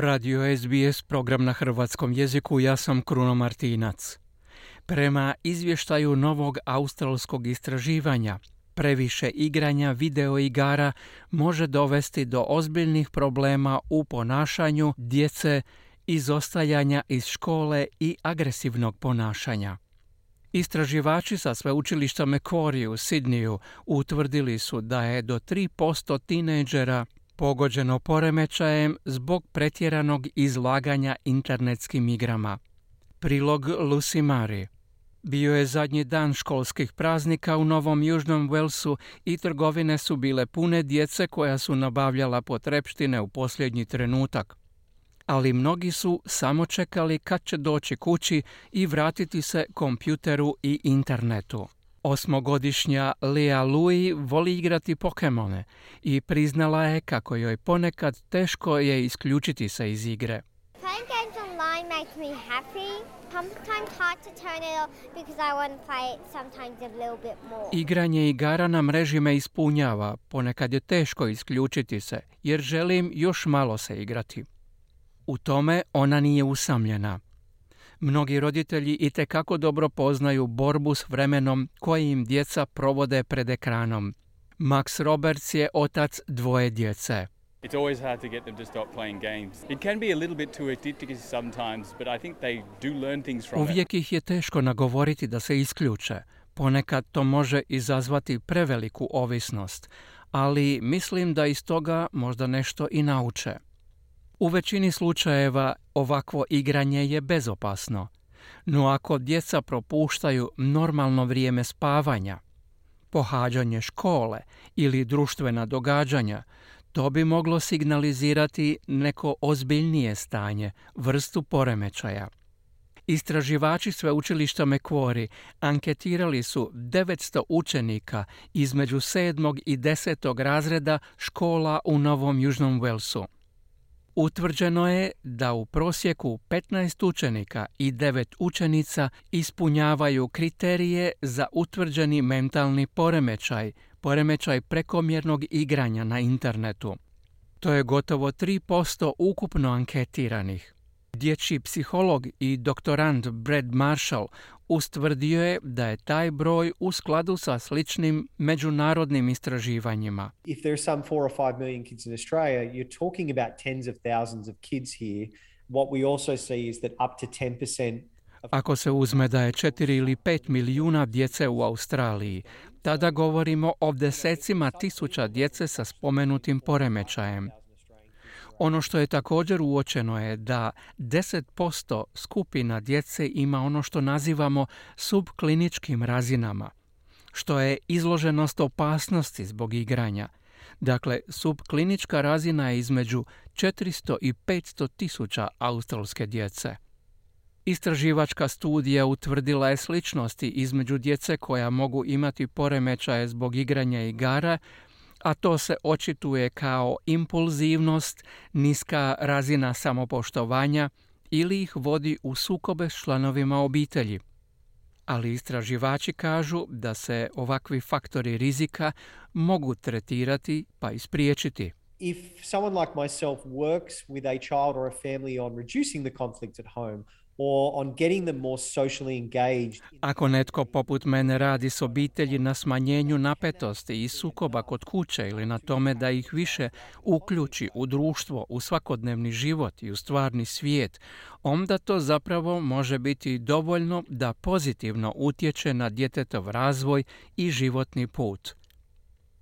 Radio SBS, program na hrvatskom jeziku, ja sam Kruno Martinac. Prema izvještaju novog australskog istraživanja, previše igranja video igara može dovesti do ozbiljnih problema u ponašanju djece, izostajanja iz škole i agresivnog ponašanja. Istraživači sa sveučilišta Macquarie u Sidniju utvrdili su da je do 3% tinejdžera pogođeno poremećajem zbog pretjeranog izlaganja internetskim igrama. Prilog Lucy Mari bio je zadnji dan školskih praznika u Novom Južnom Walesu i trgovine su bile pune djece koja su nabavljala potrepštine u posljednji trenutak. Ali mnogi su samo čekali kad će doći kući i vratiti se kompjuteru i internetu. Osmogodišnja Lea Louis voli igrati Pokemone i priznala je kako joj ponekad teško je isključiti se iz igre. Playing games online makes me happy. Sometimes hard to turn it off because I want to play it sometimes a little bit more. Igranje igara na mreži me ispunjava, ponekad je teško isključiti se, jer želim još malo se igrati. U tome ona nije usamljena. Mnogi roditelji i kako dobro poznaju borbu s vremenom koje im djeca provode pred ekranom. Max Roberts je otac dvoje djece. It's always hard to get them to stop playing games. It can be a little bit too addictive sometimes, but I think they do learn things from it. Uvijek ih je teško nagovoriti da se isključe. Ponekad to može izazvati preveliku ovisnost, ali mislim da iz toga možda nešto i nauče. U većini slučajeva ovakvo igranje je bezopasno, no ako djeca propuštaju normalno vrijeme spavanja, pohađanje škole ili društvena događanja, to bi moglo signalizirati neko ozbiljnije stanje, vrstu poremećaja. Istraživači sveučilišta Macquarie anketirali su 900 učenika između 7. i 10. razreda škola u Novom Južnom Walesu. Utvrđeno je da u prosjeku 15 učenika i 9 učenica ispunjavaju kriterije za utvrđeni mentalni poremećaj, poremećaj prekomjernog igranja na internetu. To je gotovo 3% ukupno anketiranih. Dječji psiholog i doktorant Brad Marshall ustvrdio je da je taj broj u skladu sa sličnim međunarodnim istraživanjima. If there's some 4 or 5 million kids in Australia, you're talking about tens of thousands of kids here. What we also see is that up to 10% Ako se uzme da je 4 ili 5 milijuna djece u Australiji, tada govorimo o desecima tisuća djece sa spomenutim poremećajem. Ono što je također uočeno je da 10% skupina djece ima ono što nazivamo subkliničkim razinama, što je izloženost opasnosti zbog igranja. Dakle, subklinička razina je između 400 i 500 tisuća australske djece. Istraživačka studija utvrdila je sličnosti između djece koja mogu imati poremećaje zbog igranja igara a to se očituje kao impulzivnost, niska razina samopoštovanja ili ih vodi u sukobe s članovima obitelji. Ali istraživači kažu da se ovakvi faktori rizika mogu tretirati pa ispriječiti. if someone like myself works with a child or a family on reducing the conflict at home Ako netko poput mene radi s obitelji na smanjenju napetosti i sukoba kod kuće ili na tome da ih više uključi u društvo, u svakodnevni život i u stvarni svijet, onda to zapravo može biti dovoljno da pozitivno utječe na djetetov razvoj i životni put.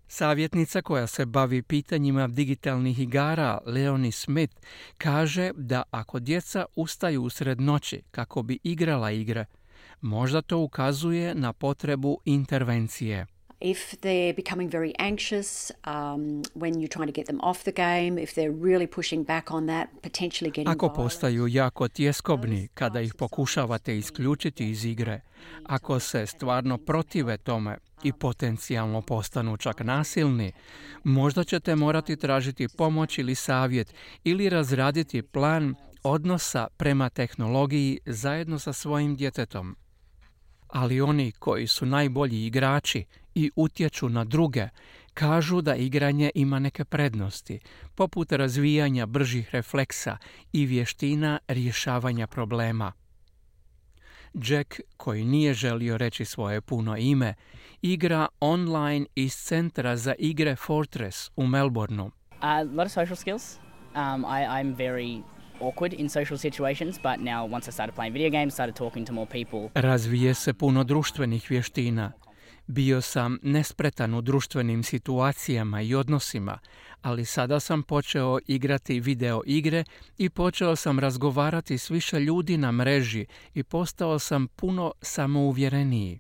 Savjetnica koja se bavi pitanjima digitalnih igara, Leonie Smith, kaže da ako djeca ustaju usred noći kako bi igrala igre, možda to ukazuje na potrebu intervencije. If they're becoming very anxious um, when you're trying to get them off the game, if they're really pushing back on that, potentially getting Ako postaju jako tjeskobni kada ih pokušavate isključiti iz igre, ako se stvarno protive tome i potencijalno postanu čak nasilni, možda ćete morati tražiti pomoć ili savjet ili razraditi plan odnosa prema tehnologiji zajedno sa svojim djetetom. Ali oni koji su najbolji igrači i utječu na druge, Kažu da igranje ima neke prednosti, poput razvijanja bržih refleksa i vještina rješavanja problema. Jack, koji nije želio reći svoje puno ime, igra online iz centra za igre Fortress u Melbourneu. A lot of social skills. Um, I, I'm very awkward in social situations, but now once I started playing video games, started talking to more people. Razvije se puno društvenih vještina. Bio sam nespretan u društvenim situacijama i odnosima, ali sada sam počeo igrati video igre i počeo sam razgovarati s više ljudi na mreži i postao sam puno samouvjereniji.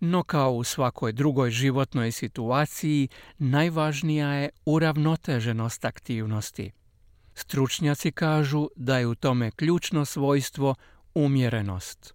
No kao u svakoj drugoj životnoj situaciji, najvažnija je uravnoteženost aktivnosti. Stručnjaci kažu da je u tome ključno svojstvo umjerenost.